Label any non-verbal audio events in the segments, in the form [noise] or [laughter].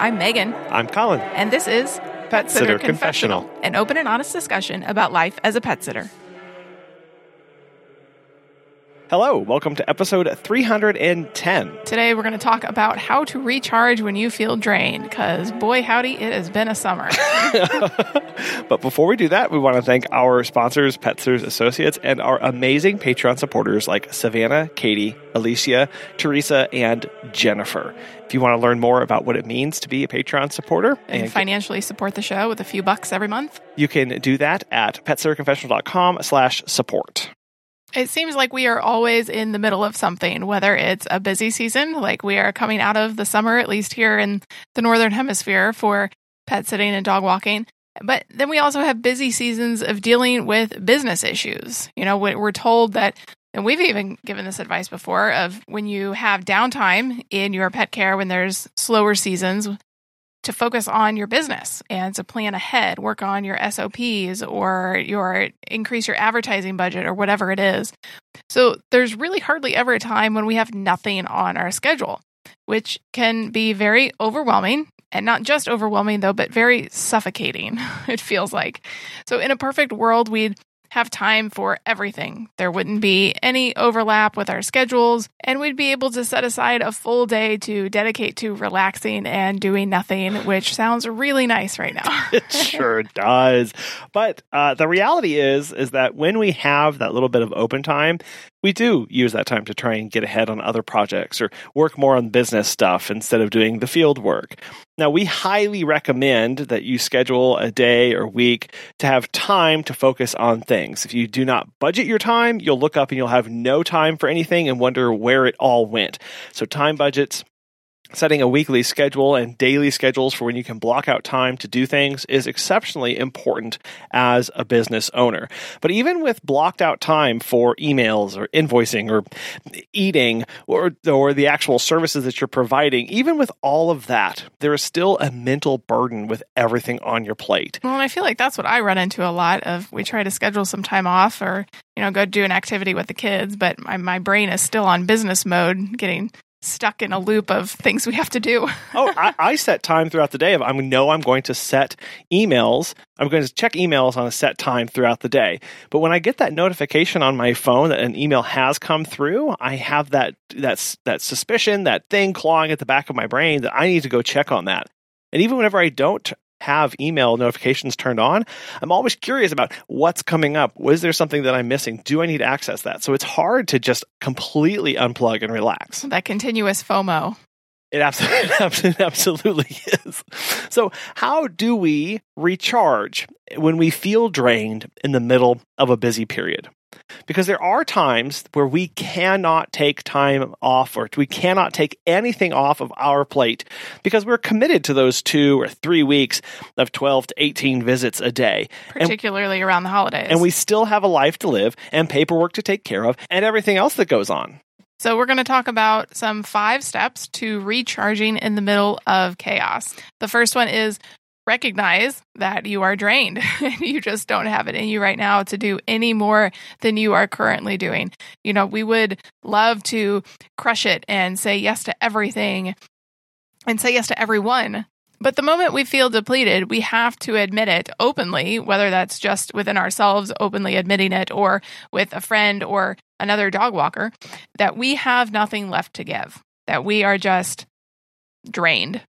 I'm Megan, I'm Colin. and this is Pet Sitter Confessional. an open and honest discussion about life as a pet sitter. Hello, welcome to episode 310. Today, we're going to talk about how to recharge when you feel drained, because boy, howdy, it has been a summer. [laughs] But before we do that, we want to thank our sponsors, Pet Associates, and our amazing Patreon supporters like Savannah, Katie, Alicia, Teresa, and Jennifer. If you want to learn more about what it means to be a Patreon supporter, and financially support the show with a few bucks every month. you can do that at petsitterconfessional.com slash support. It seems like we are always in the middle of something, whether it's a busy season, like we are coming out of the summer, at least here in the Northern Hemisphere for pet sitting and dog walking. But then we also have busy seasons of dealing with business issues. You know, we- we're told that, and we've even given this advice before of when you have downtime in your pet care, when there's slower seasons, to focus on your business and to plan ahead, work on your SOPs or your increase your advertising budget or whatever it is. So there's really hardly ever a time when we have nothing on our schedule, which can be very overwhelming and not just overwhelming though, but very suffocating. [laughs] It feels like. So in a perfect world, we'd have time for everything. There wouldn't be any overlap with our schedules, and we'd be able to set aside a full day to dedicate to relaxing and doing nothing, which sounds really nice right now. [laughs] It sure does. But uh, the reality is, is that when we have that little bit of open time, we do use that time to try and get ahead on other projects or work more on business stuff instead of doing the field work. Now, we highly recommend that you schedule a day or week to have time to focus on things. If you do not budget your time, you'll look up and you'll have no time for anything and wonder where it all went. So, time budgets Setting a weekly schedule and daily schedules for when you can block out time to do things is exceptionally important as a business owner. But even with blocked out time for emails or invoicing or eating or, or the actual services that you're providing, even with all of that, there is still a mental burden with everything on your plate. Well, and I feel like that's what I run into a lot of. We try to schedule some time off or, you know, go do an activity with the kids, but my, my brain is still on business mode, getting stuck in a loop of things we have to do. [laughs] oh, I, I set time throughout the day. I know I'm going to set emails. I'm going to check emails on a set time throughout the day. But when I get that notification on my phone that an email has come through, I have that that that suspicion, that thing clawing at the back of my brain that I need to go check on that. And even whenever I don't have email notifications turned on, I'm always curious about what's coming up. Was there something that I'm missing? Do I need to access that? So it's hard to just completely unplug and relax. that continuous FOMO. It absolutely, [laughs] it absolutely is. So, how do we recharge when we feel drained in the middle of a busy period? Because there are times where we cannot take time off or we cannot take anything off of our plate because we're committed to those two or three weeks of 12 to 18 visits a day. And, particularly around the holidays. and we still have a life to live and paperwork to take care of and everything else that goes on. So we're going to talk about some five steps to recharging in the middle of chaos. The first one is recognize that you are drained [laughs] and you just don't have it in you right now to do any more than you are currently doing. You know, we would love to crush it and say yes to everything and say yes to everyone. But the moment we feel depleted, we have to admit it openly, whether that's just within ourselves, openly admitting it, or with a friend or another dog walker, that we have nothing left to give, that we are just drained.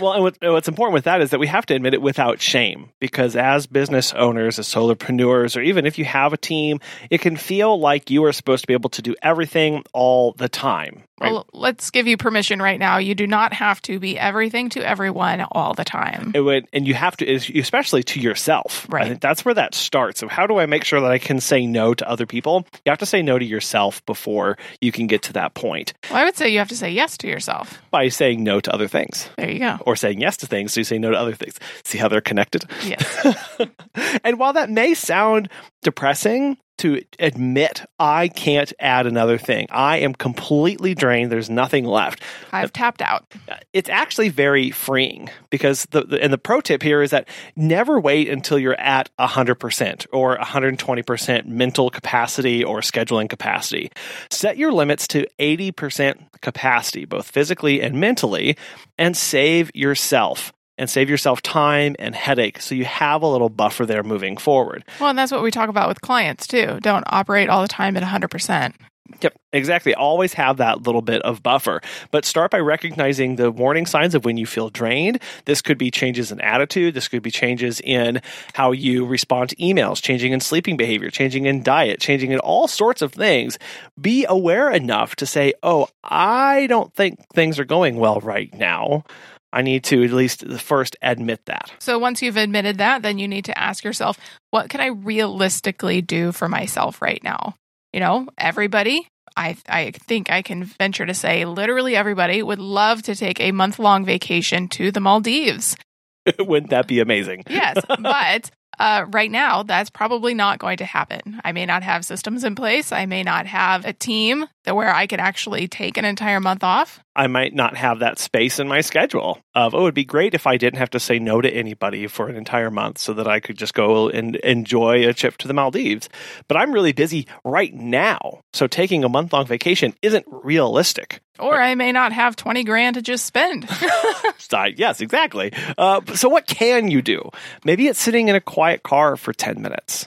Well, and what, what's important with that is that we have to admit it without shame because as business owners, as solopreneurs, or even if you have a team, it can feel like you are supposed to be able to do everything all the time. Right? Well, let's give you permission right now. You do not have to be everything to everyone all the time. it would, and you have to, especially to yourself. I Right. think that's where that starts. So, how do I make sure that I can say no to other people? You have to say no to yourself before you can get to that point Well, I would say you have to say yes to yourself. by saying no to other things There you go. or saying yes to things. So, you say no to other things. See how they're connected? Yes. [laughs] and while that may sound depressing to admit I can't add another thing. I am completely drained. There's nothing left. I've tapped out. It's actually very freeing because the, the and the pro tip here is that never wait until you're at 100% or 120% mental capacity or scheduling capacity. Set your limits to 80% capacity, both physically and mentally, and save yourself and save yourself time and headache so you have a little buffer there moving forward. Well, and that's what we talk about with clients too. Don't operate all the time at 100%. Yep, exactly. Always have that little bit of buffer. But start by recognizing the warning signs of when you feel drained. This could be changes in attitude. This could be changes in how you respond to emails, changing in sleeping behavior, changing in diet, changing in all sorts of things. Be aware enough to say, oh, I don't think things are going well right now. I need to at least first admit that. So once you've admitted that, then you need to ask yourself, what can I realistically do for myself right now? You know, everybody, I I think I can venture to say literally everybody would love to take a month-long vacation to the Maldives. [laughs] Wouldn't that be amazing? yes, [laughs] but uh, right now, that's probably not going to happen. I may not have systems in place. I may not have a team that where I could actually take an entire month off. I might not have that space in my schedule of, oh, it would be great if I didn't have to say no to anybody for an entire month so that I could just go and enjoy a trip to the Maldives. But I'm really busy right now. So taking a month long vacation isn't realistic. Or I may not have 20 grand to just spend. [laughs] yes, exactly. Uh, so, what can you do? Maybe it's sitting in a quiet car for 10 minutes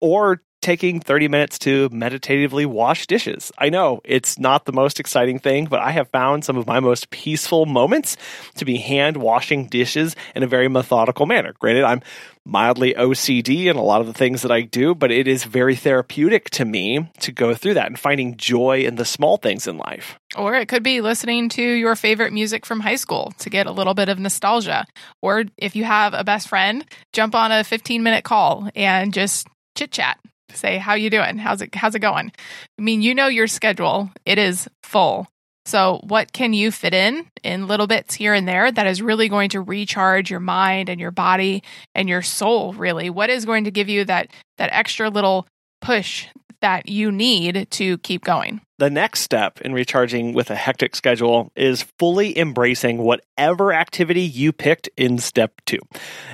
or taking 30 minutes to meditatively wash dishes. I know it's not the most exciting thing, but I have found some of my most peaceful moments to be hand washing dishes in a very methodical manner. Granted, I'm mildly OCD in a lot of the things that I do, but it is very therapeutic to me to go through that and finding joy in the small things in life. Or it could be listening to your favorite music from high school to get a little bit of nostalgia. Or if you have a best friend, jump on a 15 minute call and just chit chat say how you doing? How's it how's it going? I mean you know your schedule. It is full. So what can you fit in in little bits here and there that is really going to recharge your mind and your body and your soul really? What is going to give you that that extra little push that you need to keep going the next step in recharging with a hectic schedule is fully embracing whatever activity you picked in step two.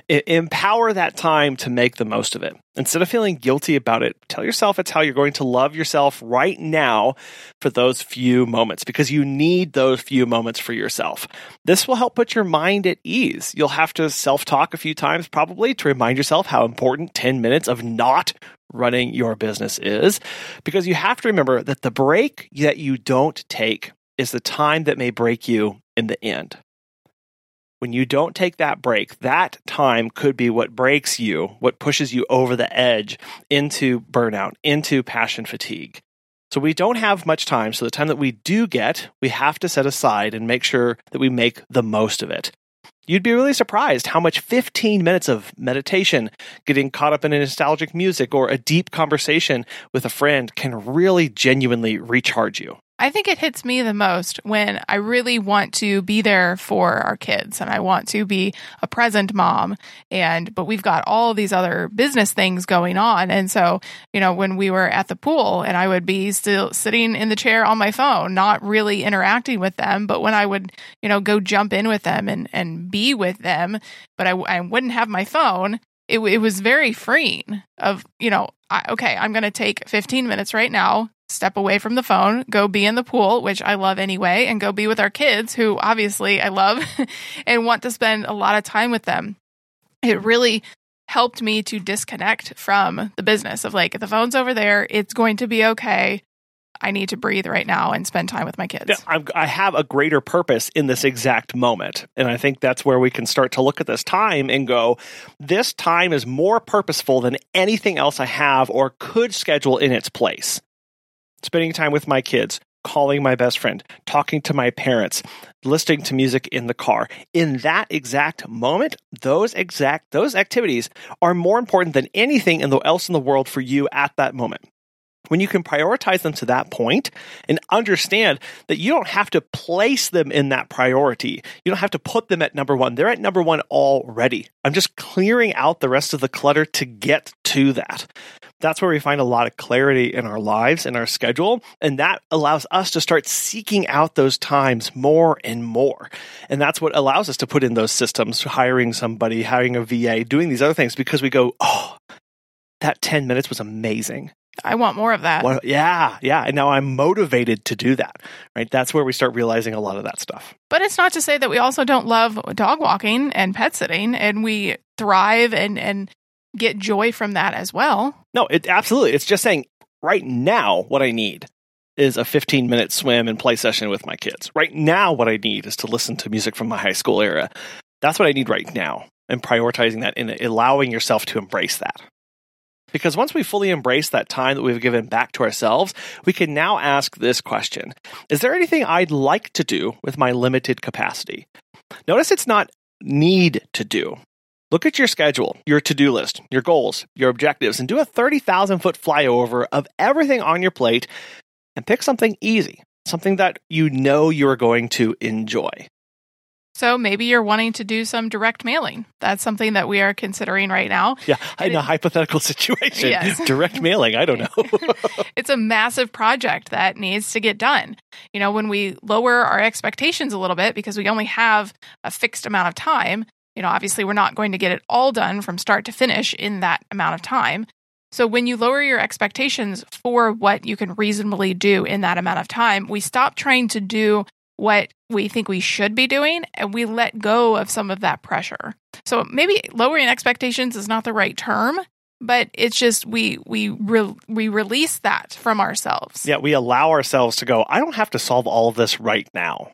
Empower that time to make the most of it. Instead of feeling guilty about it, tell yourself it's how you're going to love yourself right now for those few moments because you need those few moments for yourself. This will help put your mind at ease. You'll have to self talk a few times probably to remind yourself how important 10 minutes of not running your business is because you have to remember that the break that you don't take is the time that may break you in the end. When you don't take that break, that time could be what breaks you, what pushes you over the edge into burnout, into passion fatigue. So we don't have much time. So the time that we do get, we have to set aside and make sure that we make the most of it. You'd be really surprised how much 15 minutes of meditation, getting caught up in a nostalgic music, or a deep conversation with a friend can really genuinely recharge you. I think it hits me the most when I really want to be there for our kids and I want to be a present mom and but we've got all these other business things going on. And so you know when we were at the pool and I would be still sitting in the chair on my phone not really interacting with them but when I would you know go jump in with them and and be with them but I, I wouldn't have my phone it, it was very freeing of you know I, okay i'm going to take 15 minutes right now step away from the phone, go be in the pool, which I love anyway, and go be with our kids, who obviously I love [laughs] and want to spend a lot of time with them. It really helped me to disconnect from the business of like, the phone's over there, it's going to be okay. I need to breathe right now and spend time with my kids. Yeah, i have a greater purpose in this exact moment. And I think that's where we can start to look at this time and go, this time is more purposeful than anything else I have or could schedule in its place spending time with my kids, calling my best friend, talking to my parents, listening to music in the car. In that exact moment, those exact those activities are more important than anything else in the world for you at that moment. When you can prioritize them to that point and understand that you don't have to place them in that priority. You don't have to put them at number one. They're at number one already. I'm just clearing out the rest of the clutter to get to that. That's where we find a lot of clarity in our lives, in our schedule. And that allows us to start seeking out those times more and more. And that's what allows us to put in those systems, hiring somebody, hiring a VA, doing these other things because we go, oh, that 10 minutes was amazing. I want more of that. Well, yeah, yeah. And now I'm motivated to do that, right? That's where we start realizing a lot of that stuff. But it's not to say that we also don't love dog walking and pet sitting and we thrive and, and get joy from that as well. No, it absolutely. It's just saying right now what I need is a 15 minute swim and play session with my kids. Right now, what I need is to listen to music from my high school era. That's what I need right now. And prioritizing that and allowing yourself to embrace that. Because once we fully embrace that time that we've given back to ourselves, we can now ask this question Is there anything I'd like to do with my limited capacity? Notice it's not need to do. Look at your schedule, your to do list, your goals, your objectives, and do a 30,000 foot flyover of everything on your plate and pick something easy, something that you know you're going to enjoy. So maybe you're wanting to do some direct mailing. That's something that we are considering right now. Yeah, in a hypothetical [laughs] situation. Yes. direct mailing, I don't know. [laughs] [laughs] it's a massive project that needs to get done. You know, when we lower our expectations a little bit because we only have a fixed amount of time, you know, obviously we're not going to get it all done from start to finish in that amount of time. So when you lower your expectations for what you can reasonably do in that amount of time, we stop trying to do what we think we should be doing and we let go of some of that pressure. So maybe lowering expectations is not the right term, but it's just we we re- we release that from ourselves. Yeah, we allow ourselves to go, I don't have to solve all of this right now.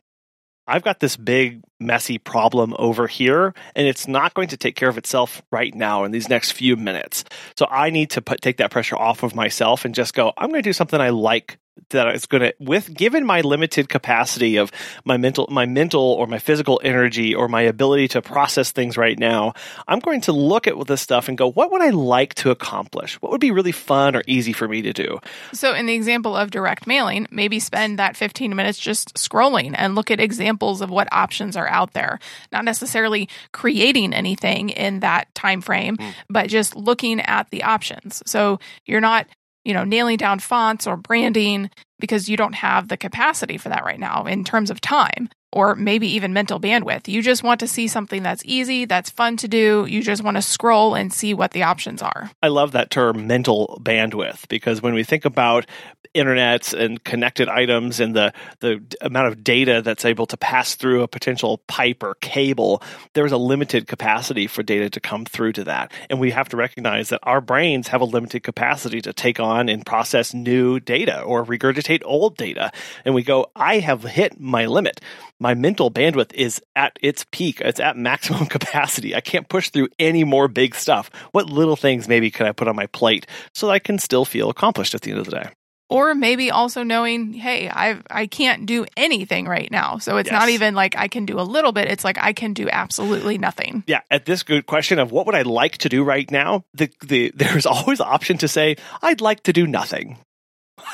I've got this big, messy problem over here, and it's not going to take care of itself right now in these next few minutes. So I need to put, take that pressure off of myself and just go, I'm going to do something I like that it's going to with given my limited capacity of my mental my mental or my physical energy or my ability to process things right now i'm going to look at this stuff and go what would i like to accomplish what would be really fun or easy for me to do so in the example of direct mailing maybe spend that 15 minutes just scrolling and look at examples of what options are out there. Not necessarily creating anything in that time frame mm. but just looking at the options. So you're not you know, nailing down fonts or branding because you don't have the capacity for that right now in terms of time or maybe even mental bandwidth. You just want to see something that's easy, that's fun to do. You just want to scroll and see what the options are. I love that term mental bandwidth because when we think about internet and connected items and the the amount of data that's able to pass through a potential pipe or cable, there's a limited capacity for data to come through to that. And we have to recognize that our brains have a limited capacity to take on and process new data or regurgitate old data. And we go, I have hit my limit my mental bandwidth is at its peak. It's at maximum [laughs] capacity. I can't push through any more big stuff. What little things maybe could I put on my plate so that I can still feel accomplished at the end of the day? Or maybe also knowing, hey, I I can't do anything right now. So it's yes. not even like I can do a little bit. It's like I can do absolutely nothing. Yeah. At this good question of what would I like to do right now, the the [laughs] there's always option to say I'd like to do nothing.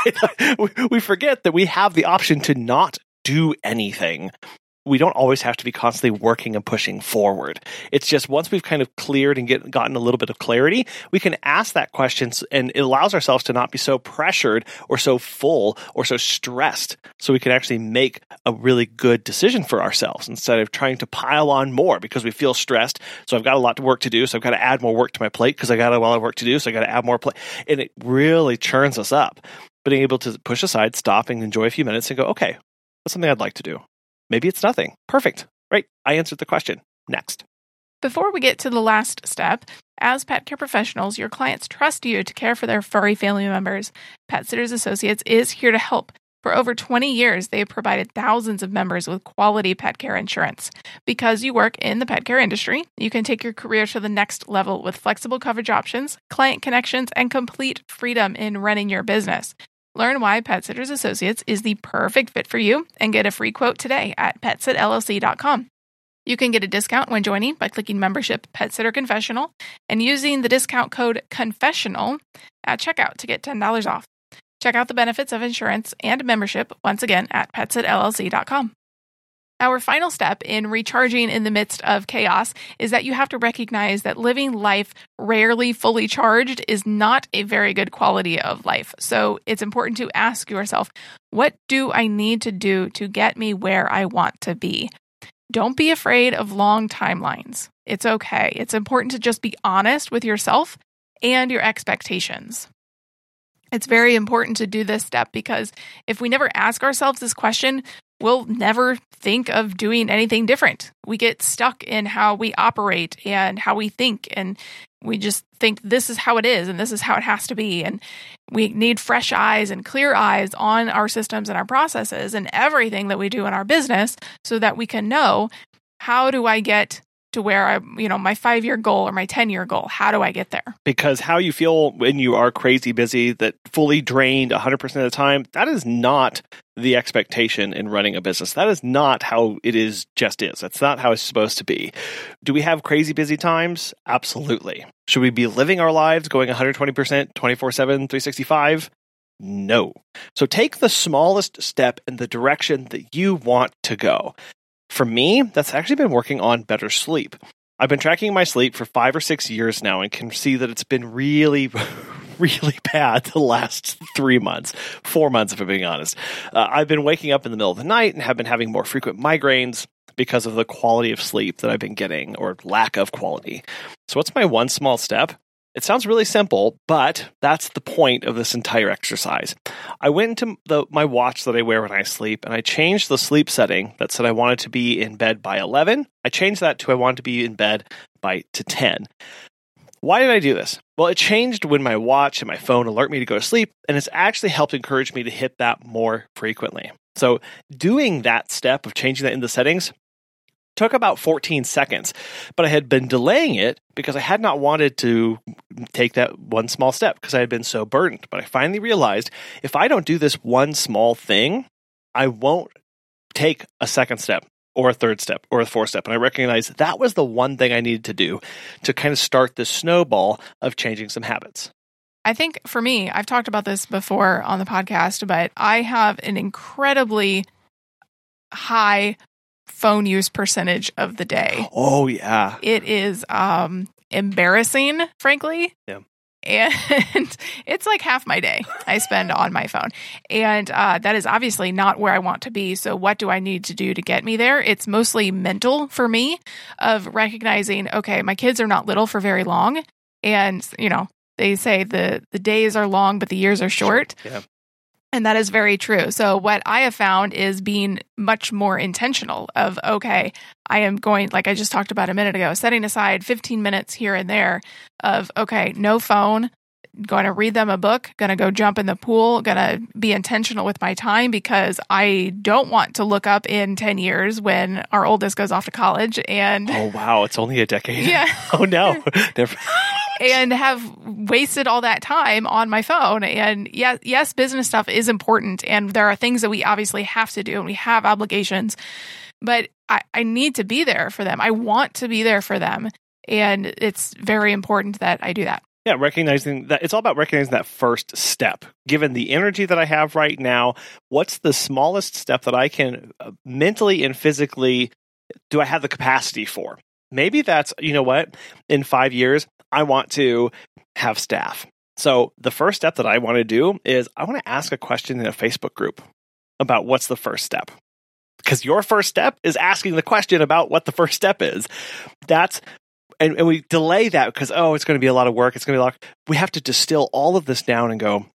[laughs] we forget that we have the option to not do anything we don't always have to be constantly working and pushing forward. It's just once we've kind of cleared and get, gotten a little bit of clarity, we can ask that question and it allows ourselves to not be so pressured or so full or so stressed. So we can actually make a really good decision for ourselves instead of trying to pile on more because we feel stressed. So I've got a lot of work to do. So I've got to add more work to my plate because I got a lot of work to do. So I got to add more plate. And it really churns us up. Being able to push aside, stop and enjoy a few minutes and go, okay, What's something I'd like to do? Maybe it's nothing. Perfect. Right. I answered the question. Next. Before we get to the last step, as pet care professionals, your clients trust you to care for their furry family members. Pet Sitters Associates is here to help. For over 20 years, they have provided thousands of members with quality pet care insurance. Because you work in the pet care industry, you can take your career to the next level with flexible coverage options, client connections, and complete freedom in running your business. Learn why Pet Sitters Associates is the perfect fit for you and get a free quote today at petsitllc.com. You can get a discount when joining by clicking membership Pet Sitter Confessional and using the discount code CONFESSIONAL at checkout to get $10 off. Check out the benefits of insurance and membership once again at petsitllc.com. Our final step in recharging in the midst of chaos is that you have to recognize that living life rarely fully charged is not a very good quality of life. So it's important to ask yourself, what do I need to do to get me where I want to be? Don't be afraid of long timelines. It's okay. It's important to just be honest with yourself and your expectations. It's very important to do this step because if we never ask ourselves this question, we'll never think of doing anything different. We get stuck in how we operate and how we think, and we just think this is how it is and this is how it has to be. And we need fresh eyes and clear eyes on our systems and our processes and everything that we do in our business so that we can know how do I get to where I, you know, my five year goal or my 10 year goal. How do I get there? Because how you feel when you are crazy busy, that fully drained 100% of the time, that is not the expectation in running a business. That is not how it is, just is. That's not how it's supposed to be. Do we have crazy busy times? Absolutely. Should we be living our lives going 120%, 24 7, 365? No. So take the smallest step in the direction that you want to go. For me, that's actually been working on better sleep. I've been tracking my sleep for five or six years now and can see that it's been really, [laughs] really bad the last three months, four months, if I'm being honest. Uh, I've been waking up in the middle of the night and have been having more frequent migraines because of the quality of sleep that I've been getting or lack of quality. So, what's my one small step? It sounds really simple, but that's the point of this entire exercise. I went into the, my watch that I wear when I sleep and I changed the sleep setting that said I wanted to be in bed by 11. I changed that to I wanted to be in bed by to 10. Why did I do this? Well, it changed when my watch and my phone alert me to go to sleep, and it's actually helped encourage me to hit that more frequently. So, doing that step of changing that in the settings took about 14 seconds, but I had been delaying it because I had not wanted to take that one small step because I had been so burdened. But I finally realized if I don't do this one small thing, I won't take a second step or a third step or a fourth step. And I recognized that was the one thing I needed to do to kind of start this snowball of changing some habits. I think for me, I've talked about this before on the podcast, but I have an incredibly high phone use percentage of the day. Oh yeah. It is um embarrassing, frankly. Yeah. And [laughs] it's like half my day I spend on my phone. And uh, that is obviously not where I want to be. So, what do I need to do to get me there? It's mostly mental for me of recognizing, okay, my kids are not little for very long. And, you know, they say the, the days are long, but the years are short. Yeah. And that is very true. So what I have found is being much more intentional of okay, I am going like I just talked about a minute ago, setting aside 15 minutes here and there of okay, no phone, going to read them a book, going to go jump in the pool, going to be intentional with my time because I don't want to look up in 10 years when our oldest goes off to college and Oh wow, it's only a decade. Yeah. [laughs] oh no. [laughs] Never [laughs] and have wasted all that time on my phone. And yes, yes, business stuff is important. And there are things that we obviously have to do and we have obligations, but I, I need to be there for them. I want to be there for them. And it's very important that I do that. Yeah, recognizing that it's all about recognizing that first step. Given the energy that I have right now, what's the smallest step that I can uh, mentally and physically do I have the capacity for? Maybe that's, you know what, in five years, I want to have staff. So the first step that I want to do is I want to ask a question in a Facebook group about what's the first step. Because your first step is asking the question about what the first step is. That's and, and we delay that because oh it's going to be a lot of work it's going to be a lot. We have to distill all of this down and go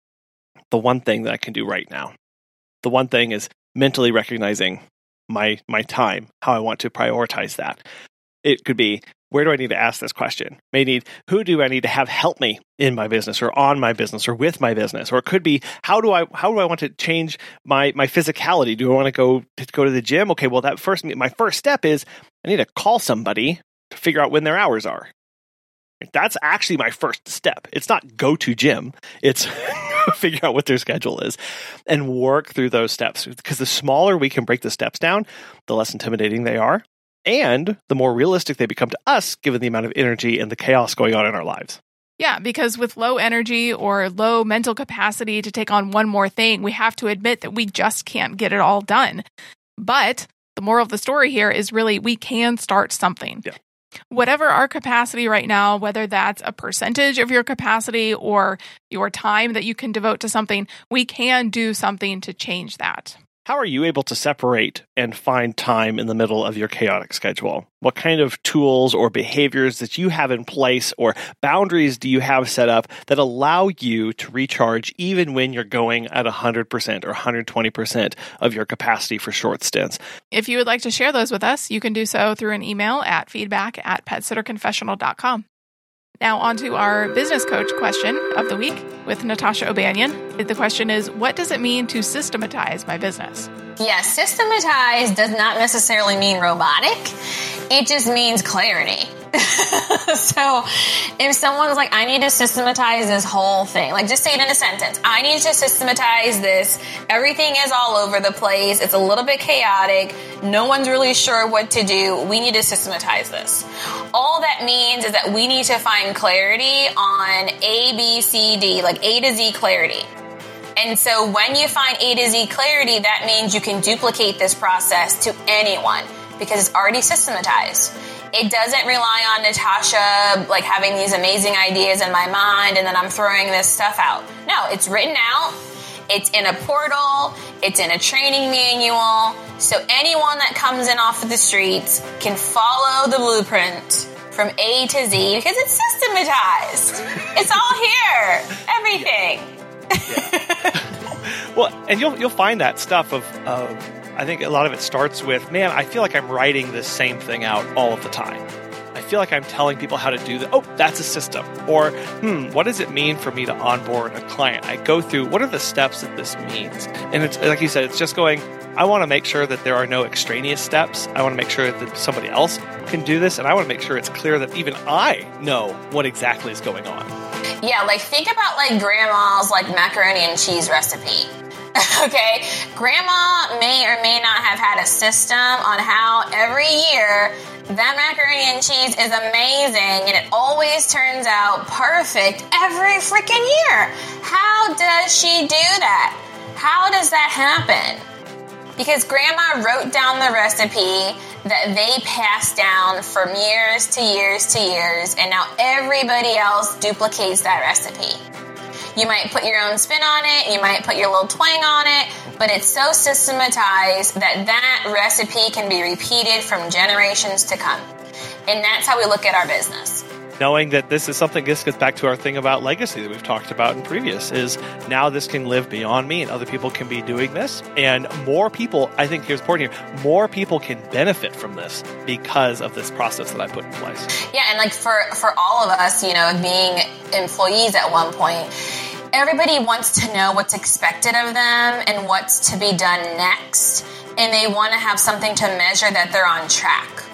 the one thing that i can do right now. The one thing is mentally recognizing my my time how i want to prioritize that. It could be where do i need to ask this question? May need who do i need to have help me in my business or on my business or with my business? Or it could be how do i how do i want to change my my physicality? Do i want to go to go to the gym? Okay well that first my first step is i need to call somebody to figure out when their hours are. That's actually my first step. It's not go to gym. It's [laughs] figure out what their schedule is and work through those steps. Because the smaller we can break the steps down, the less intimidating they are. And the more realistic they become to us, given the amount of energy and the chaos going on in our lives. Yeah, because with low energy or low mental capacity to take on one more thing, we have to admit that we just can't get it all done. But the moral of the story here is really we can start something. Yeah. Whatever our capacity right now, whether that's a percentage of your capacity or your time that you can devote to something, we can do something to change that. How are you able to separate and find time in the middle of your chaotic schedule? What kind of tools or behaviors that you have in place or boundaries do you have set up that allow you to recharge even when you're going at 100% or 120% of your capacity for short stints? If you would like to share those with us, you can do so through an email at feedback at petsitterconfessional.com. Now, on to our business coach question of the week with Natasha O'Banion. The question is What does it mean to systematize my business? Yes, systematize does not necessarily mean robotic, it just means clarity. [laughs] so if someone's like, I need to systematize this whole thing, like just say it in a sentence. I need to systematize this. Everything is all over the place. It's a little bit chaotic. No one's really sure what to do. We need to systematize this. All that means is that we need to find clarity on A, B, C, D, like A to Z clarity. And so when you find A to Z clarity, that means you can duplicate this process to anyone because it's already systematized. It doesn't rely on Natasha like having these amazing ideas in my mind and then I'm throwing this stuff out. No, it's written out. It's in a portal. It's in a training manual. So anyone that comes in off of the streets can follow the blueprint from A to Z because it's systematized. It's all here. Everything. [laughs] well, and you'll you'll find that stuff of, of I think a lot of it starts with, man, I feel like I'm writing the same thing out all of the time. I feel like I'm telling people how to do that. Oh, that's a system. Or, hmm, what does it mean for me to onboard a client? I go through what are the steps that this means? And it's like you said, it's just going, I want to make sure that there are no extraneous steps. I want to make sure that somebody else can do this. And I want to make sure it's clear that even I know what exactly is going on. Yeah, like think about like grandma's like macaroni and cheese recipe. [laughs] okay, grandma may or may not have had a system on how every year that macaroni and cheese is amazing and it always turns out perfect every freaking year. How does she do that? How does that happen? Because grandma wrote down the recipe that they passed down from years to years to years, and now everybody else duplicates that recipe. You might put your own spin on it, you might put your little twang on it, but it's so systematized that that recipe can be repeated from generations to come. And that's how we look at our business. Knowing that this is something this gets back to our thing about legacy that we've talked about in previous is now this can live beyond me and other people can be doing this. And more people i think here's important here more people can benefit from this because of this process that i put in place. Yeah and like for for all of us you know being employees at one point everybody wants to know what's expected of them and what's to be done next. And they want to have something to measure that they're on track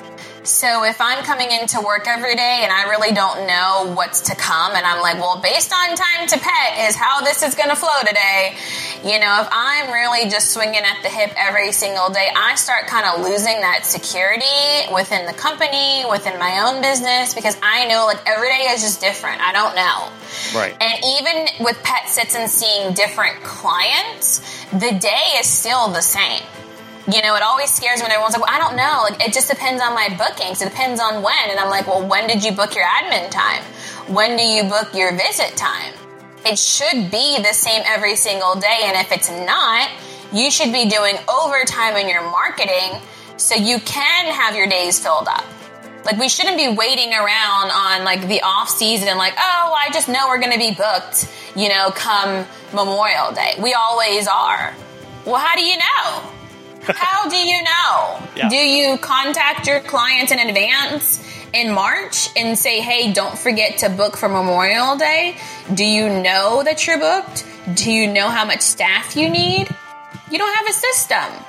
so if I'm coming into work every day and I really don't know what's to come, and I'm like, well, based on Time To Pet is how this is going to flow today, you know, if I'm really just swinging at the hip every single day, I start kind of losing that security within the company, within my own business, because I know like every day is just different. I don't know. Right. And even with pet sits and seeing different clients, the day is still the same. You know, it always scares me when everyone's like, well, I don't know. Like, it just depends on my bookings. It depends on when. And I'm like, well, when did you book your admin time? When do you book your visit time? It should be the same every single day. And if it's not, you should be doing overtime in your marketing so you can have your days filled up. Like we shouldn't be waiting around on like the off season, and like, oh, I just know we're going to be booked, you know, come Memorial Day. We always are. Well, how do you know? How do you know? Yeah. Do you contact your clients in advance in March and say, hey, don't forget to book for Memorial Day? Do you know that you're booked? Do you know how much staff you need? You don't have a system.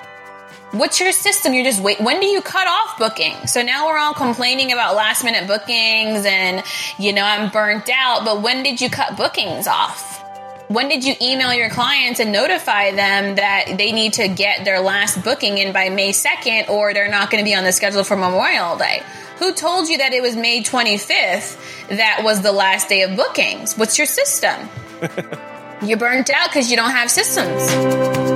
What's your system? You're just wait. When do you cut off booking? So now we're all complaining about last minute bookings and, you know, I'm burnt out, but when did you cut bookings off? When did you email your clients and notify them that they need to get their last booking in by May 2nd or they're not going to be on the schedule for Memorial Day? Who told you that it was May 25th that was the last day of bookings? What's your system? [laughs] You're burnt out because you don't have systems.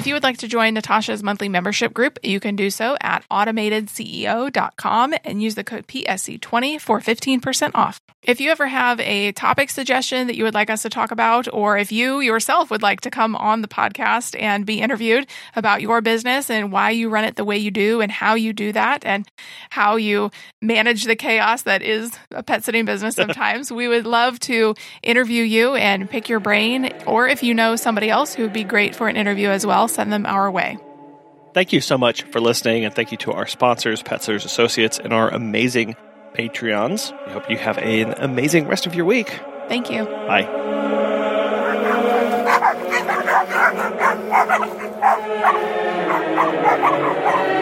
If you would like to join Natasha's monthly membership group, you can do so at automatedceo.com and use the code PSC20 for 15% off. If you ever have a topic suggestion that you would like us to talk about, or if you yourself would like to come on the podcast and be interviewed about your business and why you run it the way you do and how you do that and how you manage the chaos that is a pet sitting business [laughs] sometimes, we would love to interview you and pick your brain. Or if you know somebody else who would be great for an interview as well, send them our way. Thank you so much for listening, and thank you to our sponsors, Pet Sitters Associates, and our amazing Patreons. We hope you have an amazing rest of your week. Thank you. Bye. [laughs]